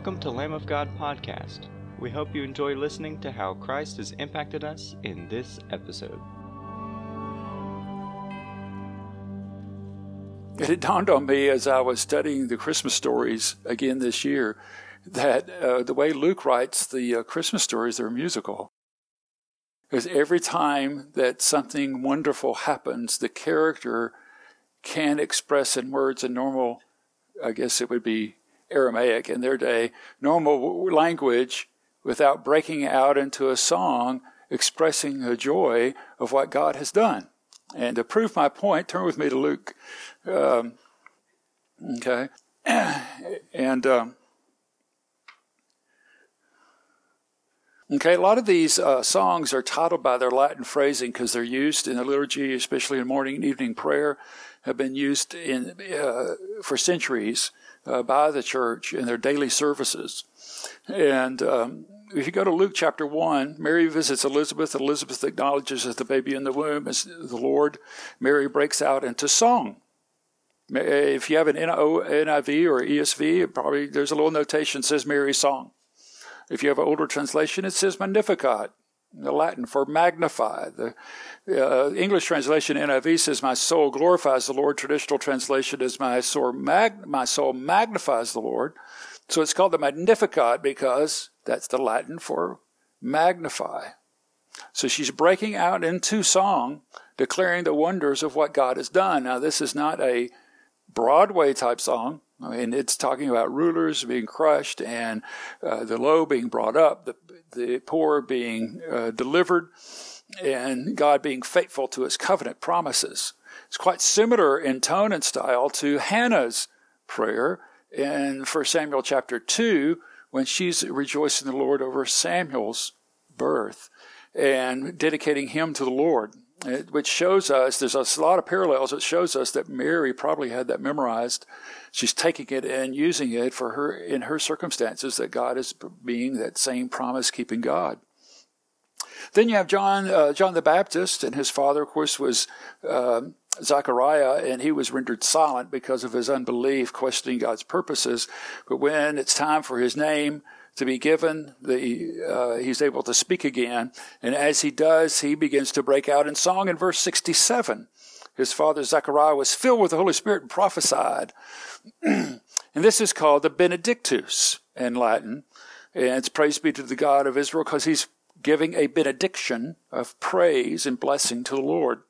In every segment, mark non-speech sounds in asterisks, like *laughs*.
Welcome to Lamb of God podcast. We hope you enjoy listening to how Christ has impacted us in this episode. It dawned on me as I was studying the Christmas stories again this year that uh, the way Luke writes the uh, Christmas stories, they're musical. Because every time that something wonderful happens, the character can't express in words a normal, I guess it would be Aramaic in their day, normal language without breaking out into a song expressing the joy of what God has done. And to prove my point, turn with me to Luke. Um, okay. *clears throat* And, um, okay, a lot of these uh, songs are titled by their Latin phrasing because they're used in the liturgy, especially in morning and evening prayer, have been used in uh, for centuries uh, by the church in their daily services. And um, if you go to Luke chapter 1, Mary visits Elizabeth. Elizabeth acknowledges that the baby in the womb is the Lord. Mary breaks out into song. If you have an NIV or ESV, probably there's a little notation that says Mary's song. If you have an older translation, it says Magnificat the Latin for magnify. The uh, English translation NIV says, "My soul glorifies the Lord." Traditional translation is, "My soul, mag- my soul magnifies the Lord." So it's called the Magnificat because that's the Latin for magnify. So she's breaking out into song, declaring the wonders of what God has done. Now, this is not a Broadway type song. I mean, it's talking about rulers being crushed and uh, the low being brought up, the, the poor being uh, delivered, and God being faithful to his covenant promises. It's quite similar in tone and style to Hannah's prayer in 1 Samuel chapter 2 when she's rejoicing the Lord over Samuel's birth and dedicating him to the Lord which shows us there's a lot of parallels. It shows us that Mary probably had that memorized. She's taking it and using it for her in her circumstances. That God is being that same promise keeping God. Then you have John, uh, John the Baptist, and his father, of course, was uh, Zechariah, and he was rendered silent because of his unbelief, questioning God's purposes. But when it's time for his name to be given. The, uh, he's able to speak again. And as he does, he begins to break out in song in verse 67. His father Zechariah was filled with the Holy Spirit and prophesied. *clears throat* and this is called the Benedictus in Latin. And it's praise be to the God of Israel because he's giving a benediction of praise and blessing to the Lord.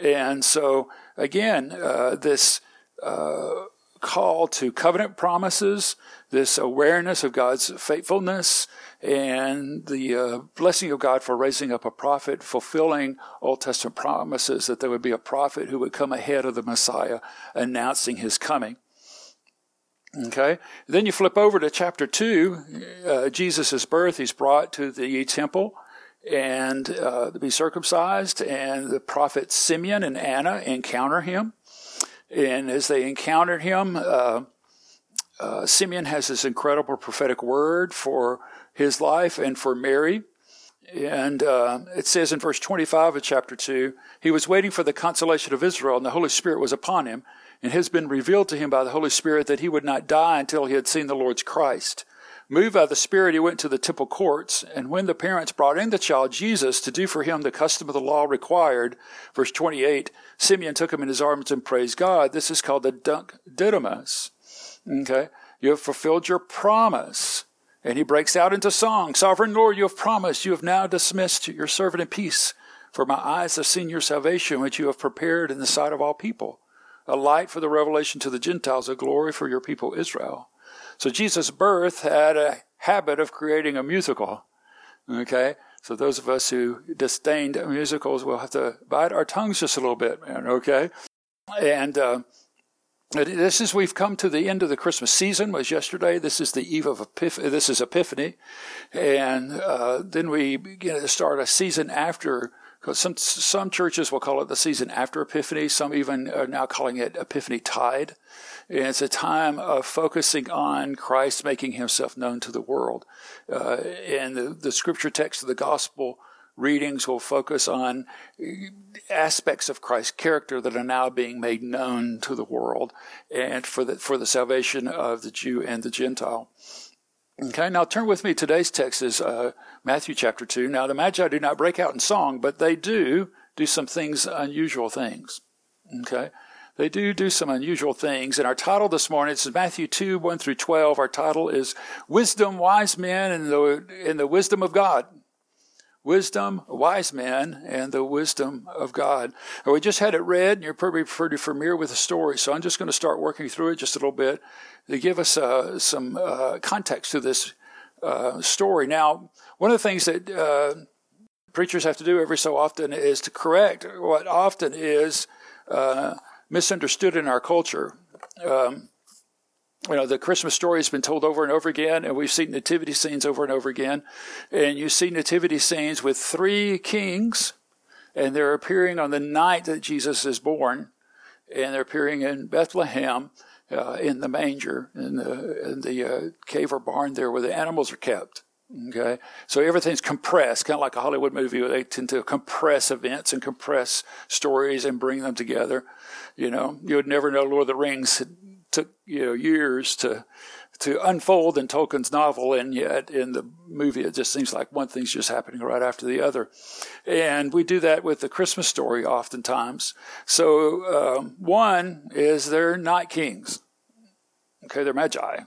And so, again, uh, this uh, call to covenant promises, this awareness of God's faithfulness, and the uh, blessing of God for raising up a prophet, fulfilling Old Testament promises that there would be a prophet who would come ahead of the Messiah, announcing his coming. Okay, then you flip over to chapter 2, uh, Jesus' birth. He's brought to the temple and uh, to be circumcised, and the prophet Simeon and Anna encounter him. And as they encountered him, uh, uh, Simeon has this incredible prophetic word for his life and for Mary. And uh, it says in verse 25 of chapter 2 He was waiting for the consolation of Israel, and the Holy Spirit was upon him, and has been revealed to him by the Holy Spirit that he would not die until he had seen the Lord's Christ. Moved by the Spirit, he went to the temple courts, and when the parents brought in the child Jesus to do for him the custom of the law required, verse 28, Simeon took him in his arms and praised God. This is called the Nunc Dimittis. Okay? You have fulfilled your promise. And he breaks out into song. Sovereign Lord, you have promised. You have now dismissed your servant in peace. For my eyes have seen your salvation, which you have prepared in the sight of all people. A light for the revelation to the Gentiles, a glory for your people Israel. So Jesus' birth had a habit of creating a musical. Okay? So those of us who disdained musicals will have to bite our tongues just a little bit, man, okay? And uh, this is we've come to the end of the Christmas season. Was yesterday. This is the eve of Epiphany. This is Epiphany, and uh, then we begin to start a season after because some some churches will call it the season after Epiphany. Some even are now calling it Epiphany Tide. It's a time of focusing on Christ making Himself known to the world. Uh, and the, the scripture text of the gospel readings will focus on aspects of Christ's character that are now being made known to the world and for the, for the salvation of the Jew and the Gentile. Okay, now turn with me. Today's text is uh, Matthew chapter 2. Now, the Magi do not break out in song, but they do do some things, unusual things. Okay? They do do some unusual things. And our title this morning is Matthew 2, 1 through 12. Our title is Wisdom, Wise Men, and the, and the Wisdom of God. Wisdom, wise men, and the wisdom of God. And we just had it read, and you're probably pretty familiar with the story. So I'm just going to start working through it just a little bit to give us uh, some uh, context to this uh, story. Now, one of the things that uh, preachers have to do every so often is to correct what often is uh, misunderstood in our culture. Um, you know, the Christmas story has been told over and over again, and we've seen nativity scenes over and over again. And you see nativity scenes with three kings, and they're appearing on the night that Jesus is born, and they're appearing in Bethlehem. Uh, in the manger, in the, in the uh, cave or barn there where the animals are kept. Okay, so everything's compressed, kind of like a Hollywood movie where they tend to compress events and compress stories and bring them together. You know, you would never know Lord of the Rings it took you know years to to unfold in Tolkien's novel, and yet in the movie it just seems like one thing's just happening right after the other. And we do that with the Christmas story oftentimes. So um, one is they're not kings. Okay, they're magi.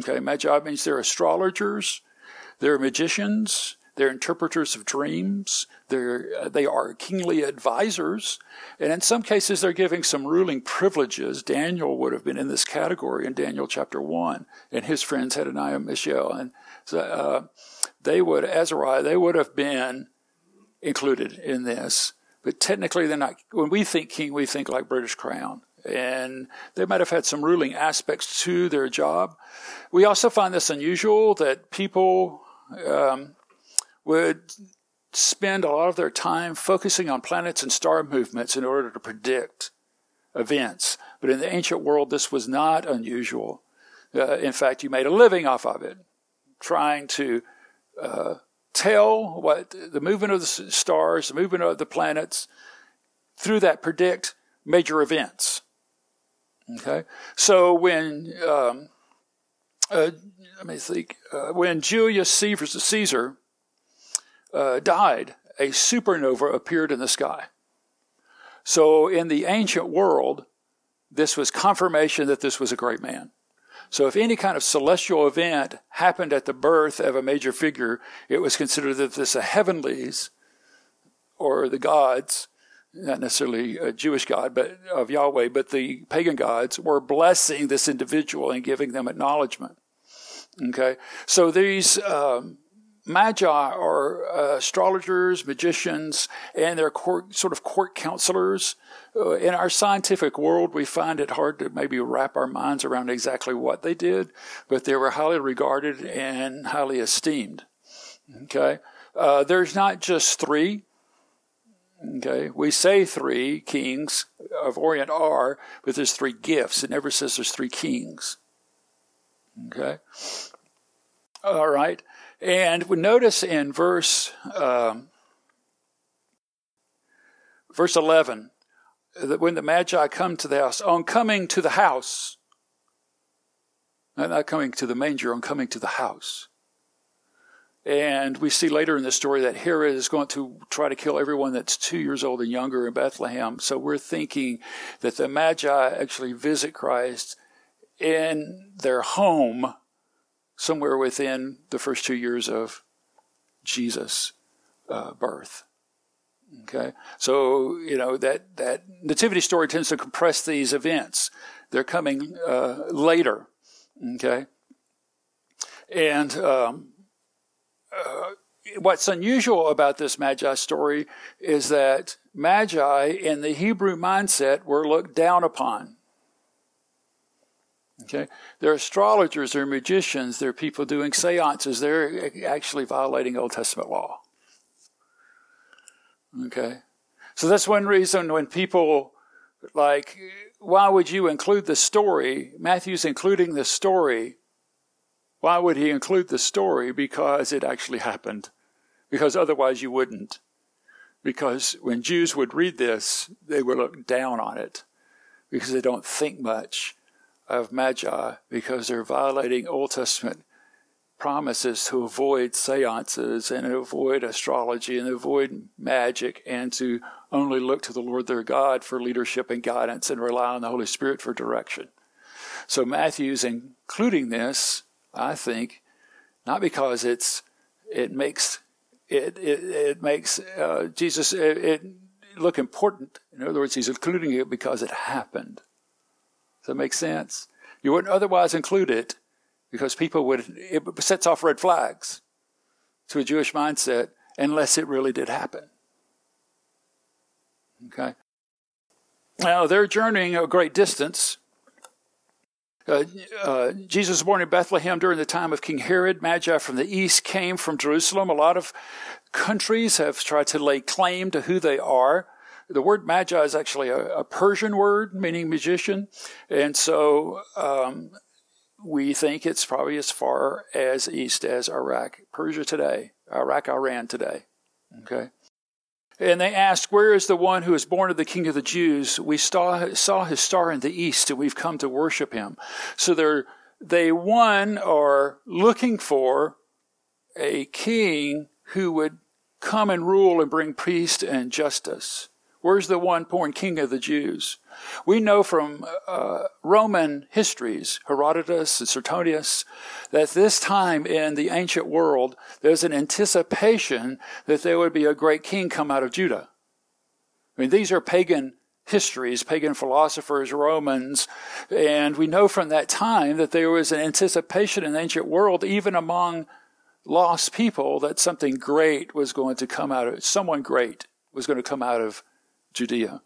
Okay, magi means they're astrologers, they're magicians, they're interpreters of dreams. They're, uh, they are kingly advisors. And in some cases, they're giving some ruling privileges. Daniel would have been in this category in Daniel chapter 1, and his friends Hananiah, Mishael. And uh, they would, Azariah, they would have been included in this. But technically, they're not. When we think king, we think like British crown. And they might have had some ruling aspects to their job. We also find this unusual that people um, would spend a lot of their time focusing on planets and star movements in order to predict events. But in the ancient world, this was not unusual. Uh, in fact, you made a living off of it, trying to uh, tell what the movement of the stars, the movement of the planets, through that predict major events. Okay, so when um, uh, let me think, uh, when Julius Caesar uh, died, a supernova appeared in the sky. So, in the ancient world, this was confirmation that this was a great man. So, if any kind of celestial event happened at the birth of a major figure, it was considered that this a heavenlies or the gods, not necessarily a Jewish God, but of Yahweh, but the pagan gods were blessing this individual and giving them acknowledgement. Okay, so these um, magi are uh, astrologers, magicians, and they're court, sort of court counselors. Uh, in our scientific world, we find it hard to maybe wrap our minds around exactly what they did, but they were highly regarded and highly esteemed. Okay, uh, there's not just three. Okay, we say three kings of Orient are, but there's three gifts. It never says there's three kings. Okay, all right. And we notice in verse um, verse eleven that when the Magi come to the house, on coming to the house, not coming to the manger, on coming to the house. And we see later in the story that Herod is going to try to kill everyone that's two years old and younger in Bethlehem. So we're thinking that the Magi actually visit Christ in their home somewhere within the first two years of Jesus' uh, birth. Okay, so you know that that nativity story tends to compress these events. They're coming uh, later. Okay, and um, what's unusual about this Magi story is that Magi in the Hebrew mindset were looked down upon. Okay, they're astrologers, they're magicians, they're people doing seances. They're actually violating Old Testament law. Okay, so that's one reason when people like, why would you include the story? Matthew's including the story. Why would he include the story? Because it actually happened. Because otherwise you wouldn't. Because when Jews would read this, they would look down on it because they don't think much of magi because they're violating Old Testament promises to avoid seances and avoid astrology and avoid magic and to only look to the Lord their God for leadership and guidance and rely on the Holy Spirit for direction. So Matthew's including this, I think, not because it's it makes it it, it makes uh, Jesus it, it look important. In other words, he's including it because it happened. Does that make sense? You wouldn't otherwise include it because people would, it sets off red flags to a Jewish mindset unless it really did happen. Okay? Now, they're journeying a great distance. Uh, uh, Jesus was born in Bethlehem during the time of King Herod. Magi from the east came from Jerusalem. A lot of countries have tried to lay claim to who they are. The word magi is actually a, a Persian word meaning magician. And so um, we think it's probably as far as east as Iraq, Persia today, Iraq, Iran today. Okay. And they asked, Where is the one who is born of the King of the Jews? We saw, saw his star in the east, and we've come to worship him. So they're, they, one, are looking for a king who would come and rule and bring peace and justice. Where's the one born king of the Jews? We know from uh, Roman histories, Herodotus and Suetonius, that this time in the ancient world, there's an anticipation that there would be a great king come out of Judah. I mean, these are pagan histories, pagan philosophers, Romans, and we know from that time that there was an anticipation in the ancient world, even among lost people, that something great was going to come out of someone great was going to come out of Judea.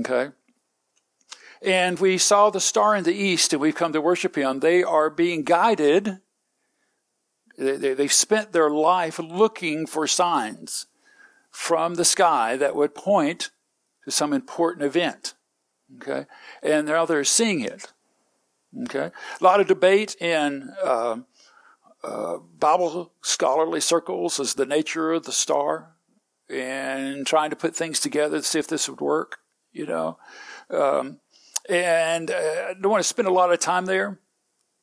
Okay? And we saw the star in the east and we've come to worship him. They are being guided. They, have spent their life looking for signs from the sky that would point to some important event. Okay? And now they're seeing it. Okay? A lot of debate in uh, uh, Bible scholarly circles as the nature of the star and trying to put things together to see if this would work, you know. Um, and uh, I don't want to spend a lot of time there,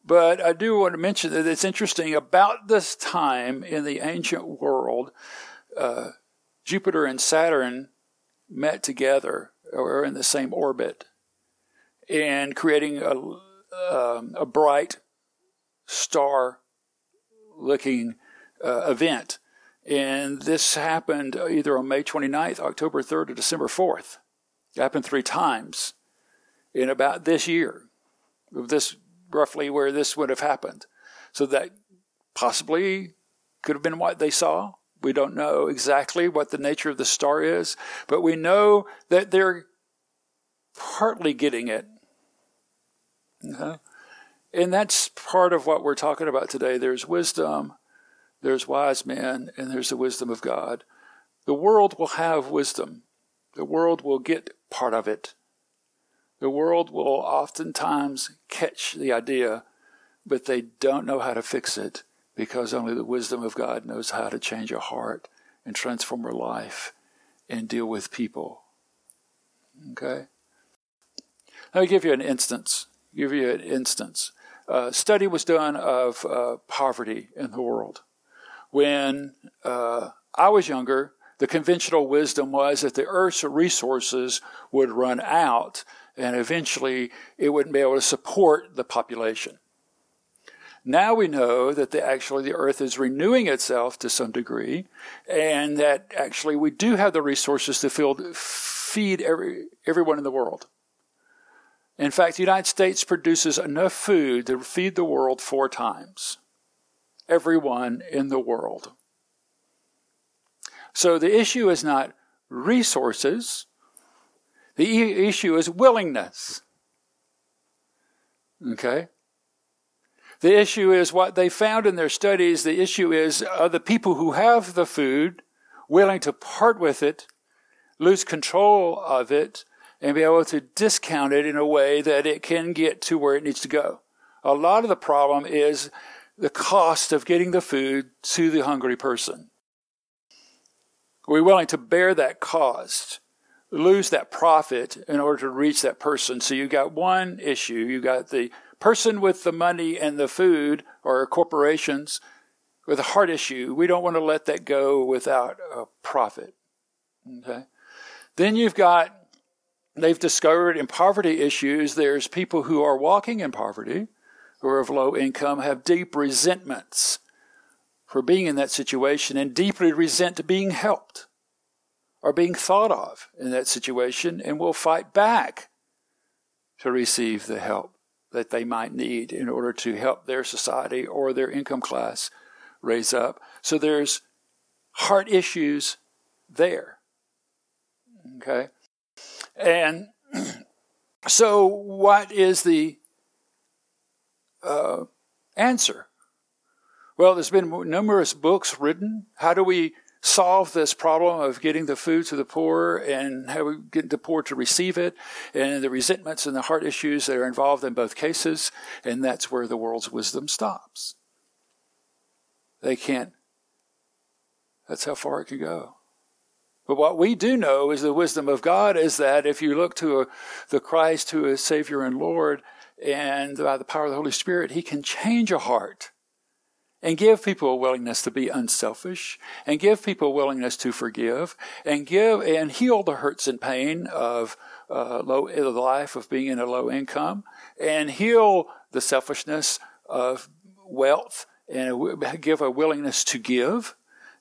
but I do want to mention that it's interesting about this time in the ancient world, uh, Jupiter and Saturn met together or in the same orbit and creating a, um, a bright star looking uh, event and this happened either on May 29th, October 3rd, or December 4th. It happened three times in about this year, this roughly where this would have happened. So that possibly could have been what they saw. We don't know exactly what the nature of the star is, but we know that they're partly getting it. Okay? And that's part of what we're talking about today. There's wisdom there's wise men, and there's the wisdom of God. The world will have wisdom. The world will get part of it. The world will oftentimes catch the idea, but they don't know how to fix it because only the wisdom of God knows how to change a heart and transform a life and deal with people. Okay? Let me give you an instance. Give you an instance. A study was done of uh, poverty in the world when uh, I was younger, the conventional wisdom was that the Earth's resources would run out and eventually it wouldn't be able to support the population. Now we know that the, actually the Earth is renewing itself to some degree, and that actually we do have the resources to feed every, everyone in the world. In fact, the United States produces enough food to feed the world four times everyone in the world. So the issue is not resources, the issue is willingness. Okay? The issue is what they found in their studies. The issue is are the people who have the food willing to part with it, lose control of it, and be able to discount it in a way that it can get to where it needs to go. A lot of the problem is the cost of getting the food to the hungry person? Are we willing to bear that cost, lose that profit in order to reach that person? So you've got one issue. You've got the person with the money and the food or corporations with a heart issue, we don't want to let that go without a profit. Okay. Then you've got, they've discovered in poverty issues, there's people who are walking in poverty, who are of low income, have deep resentments for being in that situation and deeply resent being helped or being thought of in that situation and will fight back to receive the help that they might need in order to help their society or their income class raise up. So there's heart issues there. Okay? And *clears throat* so, what is the uh, answer? Well, there's been numerous books written. How do we solve this problem of getting the food to the poor and how we get the poor to receive it and the resentments and the heart issues that are involved in both cases? And that's where the world's wisdom stops. They can't, that's how far it can go. But what we do know is the wisdom of God is that if you look to a, the Christ who is Savior and Lord, and by the power of the Holy Spirit, He can change a heart and give people a willingness to be unselfish and give people a willingness to forgive and give and heal the hurts and pain of uh, low the life of being in a low income and heal the selfishness of wealth and give a willingness to give.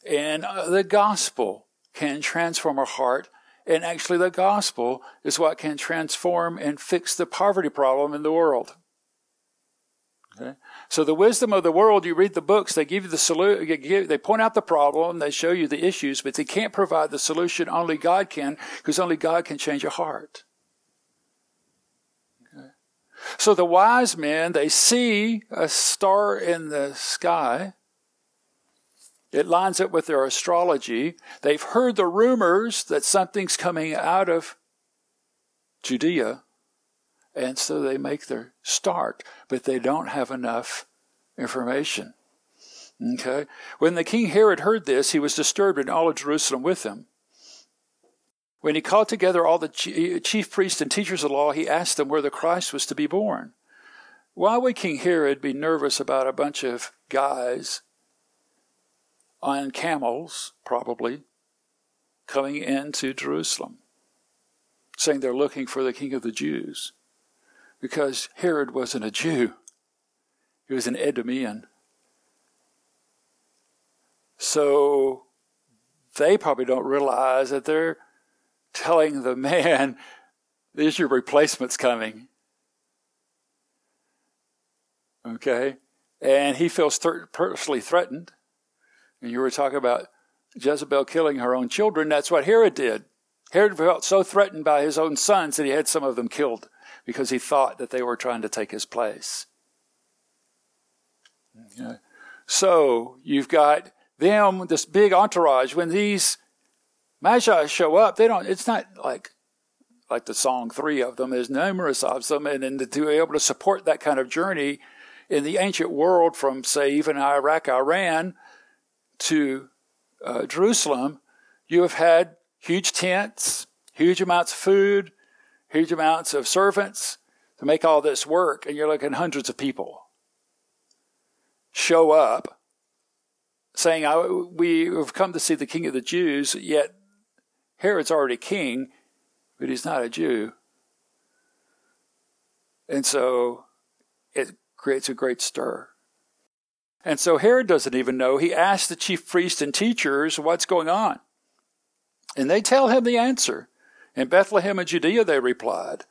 And uh, the gospel can transform a heart and actually the gospel is what can transform and fix the poverty problem in the world okay so the wisdom of the world, you read the books, they give you the solution, they point out the problem, they show you the issues, but they can't provide the solution. Only God can, because only God can change a heart. Okay. So the wise men, they see a star in the sky. It lines up with their astrology. They've heard the rumors that something's coming out of Judea. And so they make their start, but they don't have enough information. Okay? When the king Herod heard this, he was disturbed, and all of Jerusalem with him. When he called together all the chief priests and teachers of law, he asked them where the Christ was to be born. Why would King Herod be nervous about a bunch of guys on camels, probably, coming into Jerusalem, saying they're looking for the king of the Jews? because Herod wasn't a Jew, he was an Edomian. So they probably don't realize that they're telling the man, *laughs* There's your replacement's coming. Okay? And he feels th- personally threatened. And you were talking about Jezebel killing her own children. That's what Herod did. Herod felt so threatened by his own sons that he had some of them killed because he thought that they were trying to take his place. Okay. So you've got them, this big entourage. When these magi show up, they don't. It's not like like the song three of them. There's numerous of them, and, and to be able to support that kind of journey in the ancient world, from say even Iraq, Iran, to uh, Jerusalem, you have had huge tents, huge amounts of food, huge amounts of servants to make all this work, and you're looking hundreds of people show up saying, We have come to see the king of the Jews, yet Herod's already king, but he's not a Jew. And so it creates a great stir. And so Herod doesn't even know. He asks the chief priests and teachers what's going on. And they tell him the answer. In Bethlehem and Judea, they replied.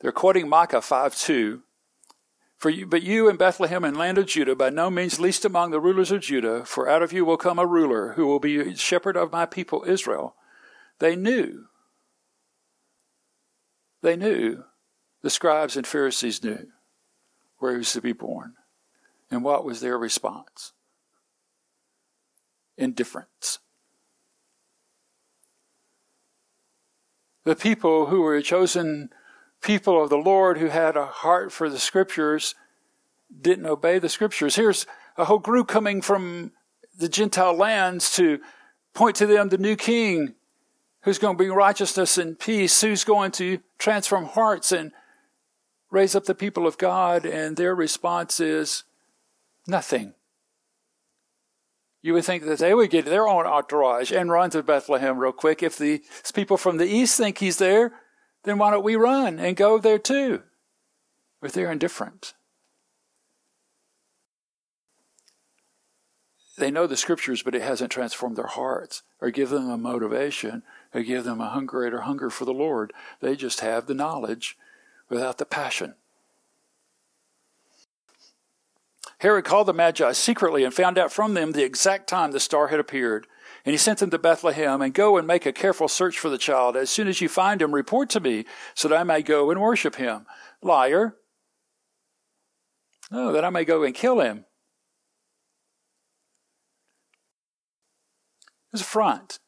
They're quoting Micah 5 2. For you, but you in Bethlehem and land of Judah, by no means least among the rulers of Judah, for out of you will come a ruler who will be shepherd of my people Israel. They knew. They knew. The scribes and Pharisees knew where he was to be born. And what was their response? Indifference. the people who were chosen people of the Lord who had a heart for the scriptures didn't obey the scriptures. Here's a whole group coming from the Gentile lands to point to them the new king who's going to bring righteousness and peace, who's going to transform hearts and raise up the people of God, and their response is nothing. You would think that they would get their own entourage and run to Bethlehem real quick. If the people from the east think he's there, then why don't we run and go there too? But they're indifferent. They know the scriptures, but it hasn't transformed their hearts or give them a motivation or give them a hunger or hunger for the Lord. They just have the knowledge without the passion. Herod called the Magi secretly and found out from them the exact time the star had appeared. And he sent them to Bethlehem and go and make a careful search for the child. As soon as you find him, report to me so that I may go and worship him. Liar. No, that I may go and kill him. It was a front.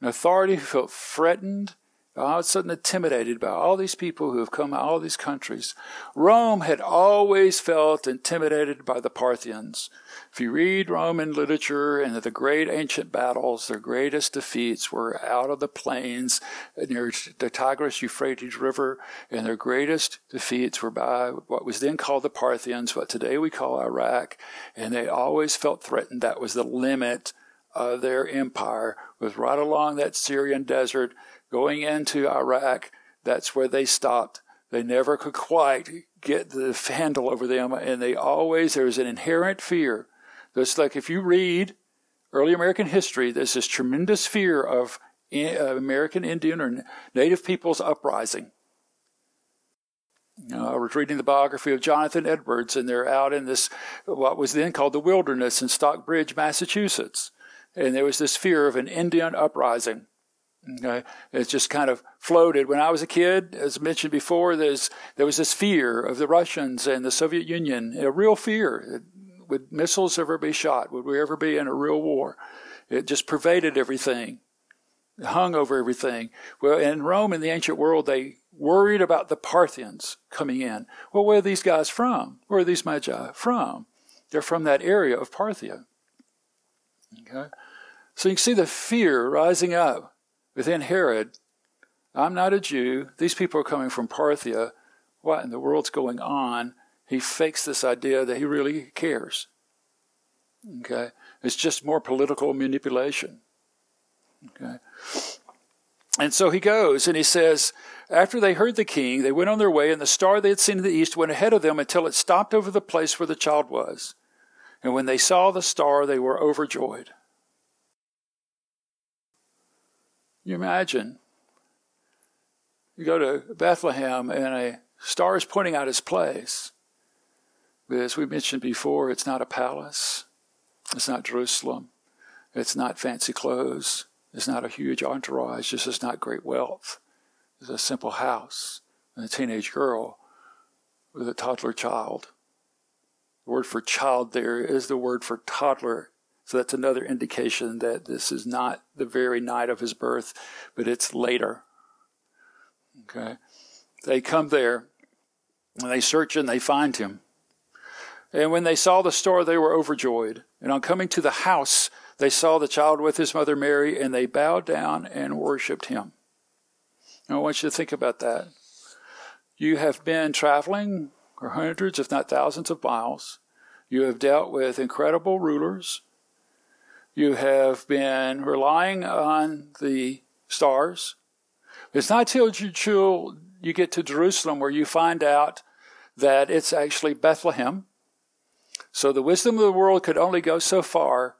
An authority who felt threatened all of a sudden intimidated by all these people who have come out all these countries. Rome had always felt intimidated by the Parthians. If you read Roman literature and the great ancient battles, their greatest defeats were out of the plains near the Tigris Euphrates River, and their greatest defeats were by what was then called the Parthians, what today we call Iraq, and they always felt threatened. That was the limit of their empire, was right along that Syrian desert going into Iraq, that's where they stopped. They never could quite get the handle over them, and they always, there's an inherent fear. It's like if you read early American history, there's this tremendous fear of uh, American Indian or Native peoples uprising. You know, I was reading the biography of Jonathan Edwards, and they're out in this, what was then called the wilderness in Stockbridge, Massachusetts. And there was this fear of an Indian uprising. Okay. Just kind of floated. When I was a kid, as mentioned before, there's, there was this fear of the Russians and the Soviet Union, a real fear. Would missiles ever be shot? Would we ever be in a real war? It just pervaded everything, it hung over everything. Well, in Rome, in the ancient world, they worried about the Parthians coming in. Well, where are these guys from? Where are these magi from? They're from that area of Parthia. Okay? So you can see the fear rising up within Herod, I'm not a Jew. These people are coming from Parthia. What in the world's going on? He fakes this idea that he really cares. Okay? It's just more political manipulation. Okay? And so he goes and he says, After they heard the king, they went on their way, and the star they had seen in the east went ahead of them until it stopped over the place where the child was. And when they saw the star, they were overjoyed. You imagine you go to Bethlehem and a star is pointing out his place. But as we mentioned before, it's not a palace. It's not Jerusalem. It's not fancy clothes. It's not a huge entourage. This is not great wealth. It's a simple house and a teenage girl with a toddler child. The word for child there is the word for toddler so that's another indication that this is not the very night of his birth, but it's later. Okay. They come there and they search and they find him. And when they saw the star, they were overjoyed. And on coming to the house, they saw the child with his mother Mary, and they bowed down and worshiped him. I want you to think about that. You have been traveling for hundreds, if not thousands of miles. You have dealt with incredible rulers, you have been relying on the stars. It's not till you, get to Jerusalem where you find out that it's actually Bethlehem. So the wisdom of the world could only go so far.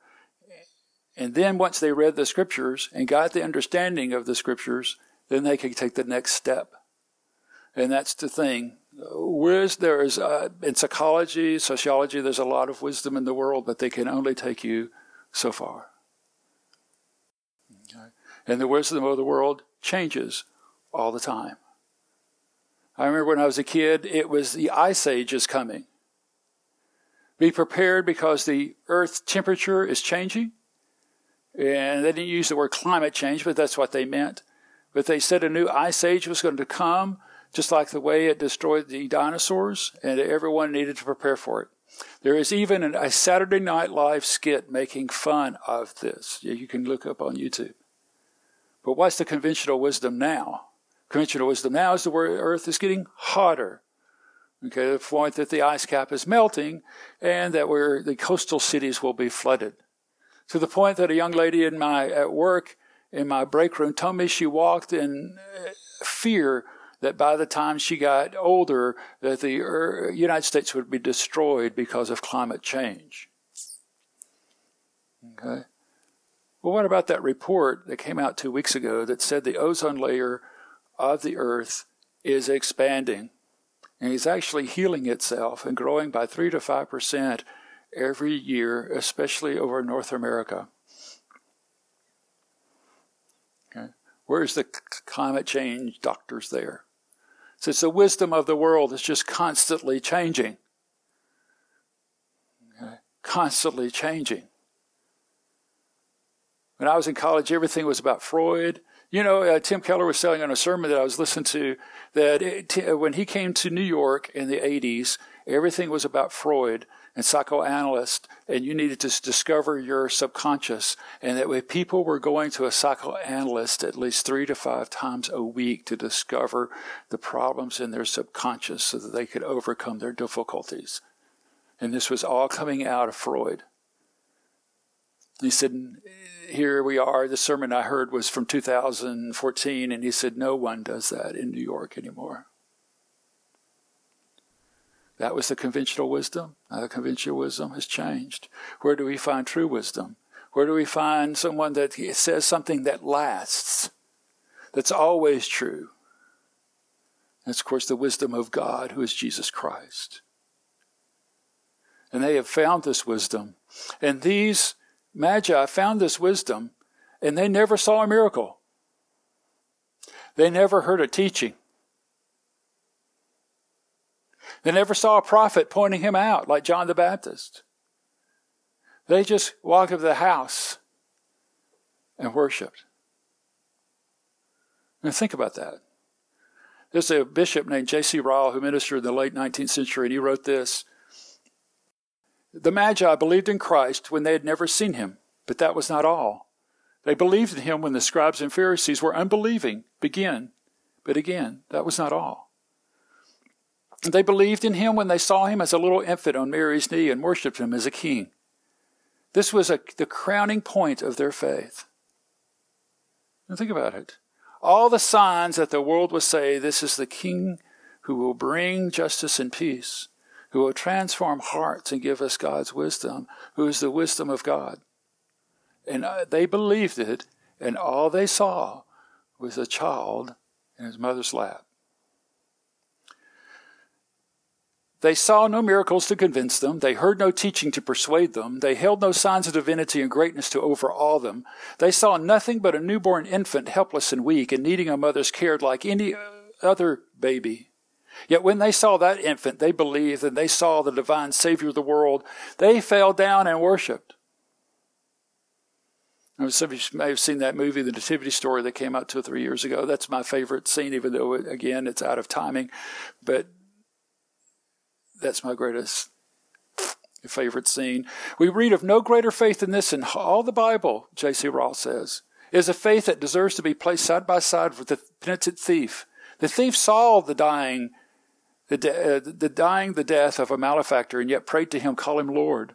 And then once they read the scriptures and got the understanding of the scriptures, then they could take the next step. And that's the thing. Whereas there is, uh, in psychology, sociology, there's a lot of wisdom in the world, but they can only take you so far. Okay. And the wisdom of the world changes all the time. I remember when I was a kid, it was the ice age is coming. Be prepared because the earth's temperature is changing. And they didn't use the word climate change, but that's what they meant. But they said a new ice age was going to come, just like the way it destroyed the dinosaurs, and everyone needed to prepare for it. There is even a Saturday Night Live skit making fun of this. You can look up on YouTube. But what's the conventional wisdom now? conventional wisdom now is the earth is getting hotter. Okay, to the point that the ice cap is melting and that where the coastal cities will be flooded. To the point that a young lady in my at work in my break room told me she walked in uh, fear that by the time she got older that the United States would be destroyed because of climate change. Okay. Well, what about that report that came out two weeks ago that said the ozone layer of the Earth is expanding and is actually healing itself and growing by 3 to 5 percent every year, especially over North America? Okay. Where's the climate change doctors there? Since the wisdom of the world is just constantly changing. Okay. Constantly changing. When I was in college, everything was about Freud. You know, uh, Tim Keller was saying on a sermon that I was listening to that it, t- when he came to New York in the 80s, everything was about Freud and psychoanalyst, and you needed to discover your subconscious. And that way, people were going to a psychoanalyst at least three to five times a week to discover the problems in their subconscious so that they could overcome their difficulties. And this was all coming out of Freud. He said, Here we are. The sermon I heard was from 2014, and he said, No one does that in New York anymore. That was the conventional wisdom. Now, the conventional wisdom has changed. Where do we find true wisdom? Where do we find someone that says something that lasts, that's always true? That's, of course, the wisdom of God, who is Jesus Christ. And they have found this wisdom. And these Magi found this wisdom and they never saw a miracle. They never heard a teaching. They never saw a prophet pointing him out like John the Baptist. They just walked up to the house and worshiped. Now think about that. There's a bishop named J.C. Ryle who ministered in the late 19th century, and he wrote this the Magi believed in Christ when they had never seen him, but that was not all. They believed in him when the scribes and Pharisees were unbelieving. Begin. But again, that was not all. They believed in him when they saw him as a little infant on Mary's knee and worshiped him as a king. This was a, the crowning point of their faith. Now think about it. All the signs that the world will say this is the king who will bring justice and peace who will transform hearts and give us God's wisdom, who is the wisdom of God. And uh, they believed it, and all they saw was a child in his mother's lap. They saw no miracles to convince them. They heard no teaching to persuade them. They held no signs of divinity and greatness to overawe them. They saw nothing but a newborn infant, helpless and weak, and needing a mother's care like any other baby. Yet when they saw that infant, they believed and they saw the divine Savior of the world. They fell down and worshiped. Some of you may have seen that movie, The Nativity Story, that came out two or three years ago. That's my favorite scene, even though, again, it's out of timing. But that's my greatest favorite scene. We read of no greater faith than this in all the Bible, J.C. Ryle says. It is a faith that deserves to be placed side by side with the penitent thief. The thief saw the dying the, de- uh, the dying the death of a malefactor, and yet prayed to him, call him Lord.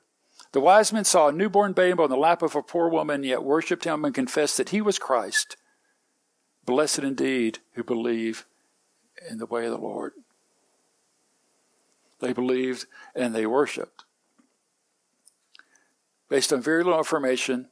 The wise men saw a newborn babe on the lap of a poor woman, yet worshipped him and confessed that he was Christ. Blessed indeed who believe in the way of the Lord. They believed and they worshiped. Based on very little information,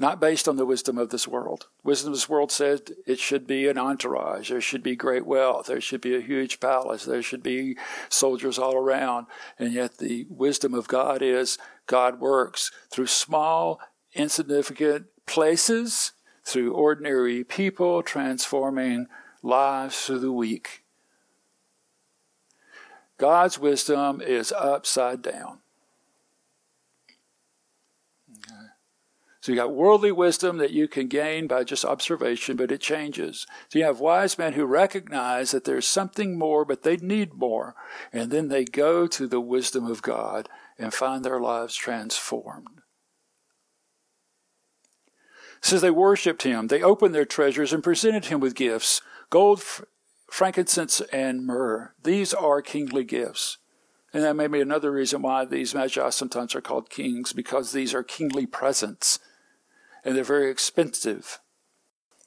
not based on the wisdom of this world. Wisdom of this world said it should be an entourage, there should be great wealth, there should be a huge palace, there should be soldiers all around. And yet the wisdom of God is God works through small, insignificant places, through ordinary people, transforming lives through the weak. God's wisdom is upside down. So you got worldly wisdom that you can gain by just observation, but it changes. So you have wise men who recognize that there's something more, but they need more. And then they go to the wisdom of God and find their lives transformed. It they worshiped him. They opened their treasures and presented him with gifts gold frankincense and myrrh. These are kingly gifts. And that may be another reason why these magi sometimes are called kings, because these are kingly presents. And they're very expensive.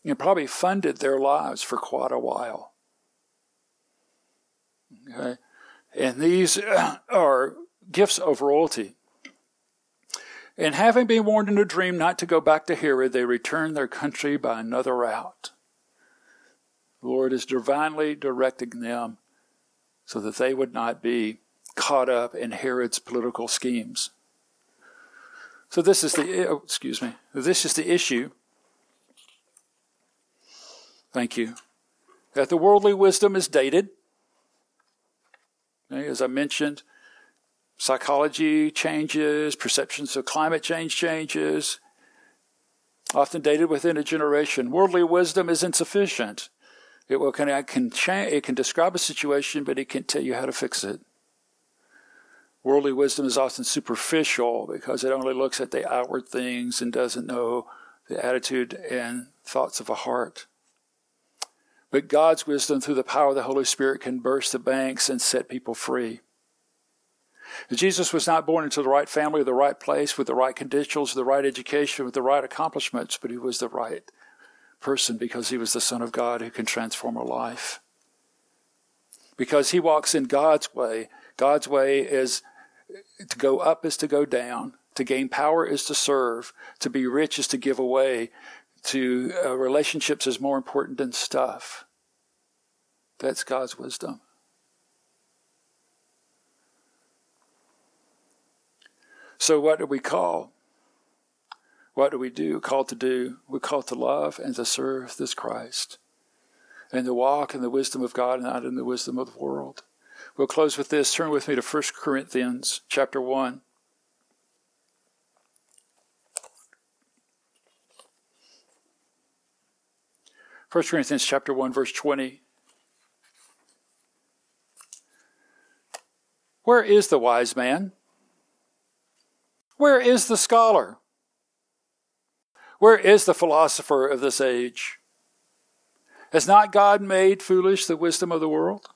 And probably funded their lives for quite a while. Okay? And these *clears throat* are gifts of royalty. And having been warned in a dream not to go back to Herod, they returned their country by another route. The Lord is divinely directing them so that they would not be caught up in Herod's political schemes. So this is the oh, excuse me. This is the issue. Thank you. That the worldly wisdom is dated. As I mentioned, psychology changes, perceptions of climate change changes, often dated within a generation. Worldly wisdom is insufficient. It will can, can change, it can describe a situation, but it can't tell you how to fix it. Worldly wisdom is often superficial because it only looks at the outward things and doesn't know the attitude and thoughts of a heart. But God's wisdom through the power of the Holy Spirit can burst the banks and set people free. Jesus was not born into the right family, the right place, with the right conditions, the right education, with the right accomplishments, but he was the right person because he was the Son of God who can transform a life. Because he walks in God's way. God's way is to go up is to go down. To gain power is to serve. To be rich is to give away. To uh, relationships is more important than stuff. That's God's wisdom. So, what do we call? What do we do? Called to do? We're called to love and to serve this Christ and to walk in the wisdom of God and not in the wisdom of the world. We'll close with this. Turn with me to 1 Corinthians chapter 1. First Corinthians chapter 1 verse 20 Where is the wise man? Where is the scholar? Where is the philosopher of this age? Has not God made foolish the wisdom of the world?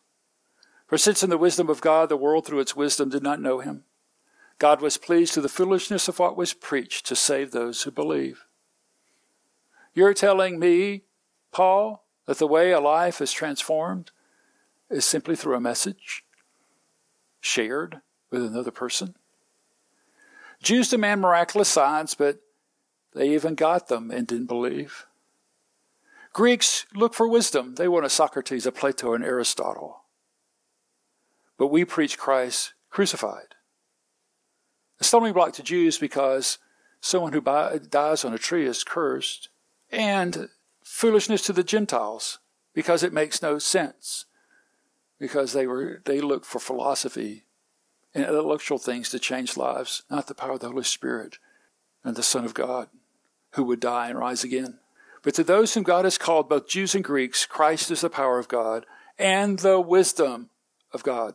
For since in the wisdom of God the world through its wisdom did not know him, God was pleased to the foolishness of what was preached to save those who believe. You're telling me, Paul, that the way a life is transformed is simply through a message shared with another person? Jews demand miraculous signs, but they even got them and didn't believe. Greeks look for wisdom. They want a Socrates, a Plato, and Aristotle. But we preach Christ crucified. A stumbling block to Jews because someone who dies on a tree is cursed, and foolishness to the Gentiles because it makes no sense. Because they were they look for philosophy and intellectual things to change lives, not the power of the Holy Spirit and the Son of God, who would die and rise again. But to those whom God has called, both Jews and Greeks, Christ is the power of God and the wisdom of God.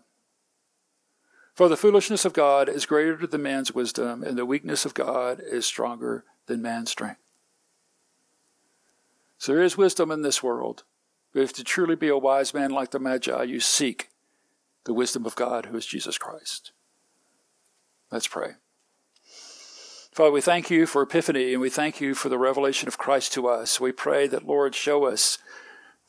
For the foolishness of God is greater than man's wisdom, and the weakness of God is stronger than man's strength. So there is wisdom in this world, but if to truly be a wise man like the Magi, you seek the wisdom of God, who is Jesus Christ. Let's pray. Father, we thank you for Epiphany and we thank you for the revelation of Christ to us. We pray that, Lord, show us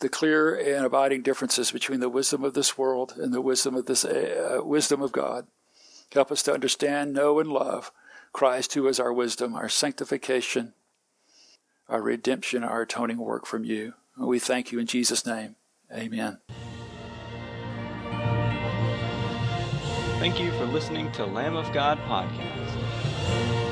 the clear and abiding differences between the wisdom of this world and the wisdom of this uh, wisdom of God. Help us to understand, know, and love Christ, who is our wisdom, our sanctification, our redemption, our atoning work from you. We thank you in Jesus' name. Amen. Thank you for listening to Lamb of God podcast.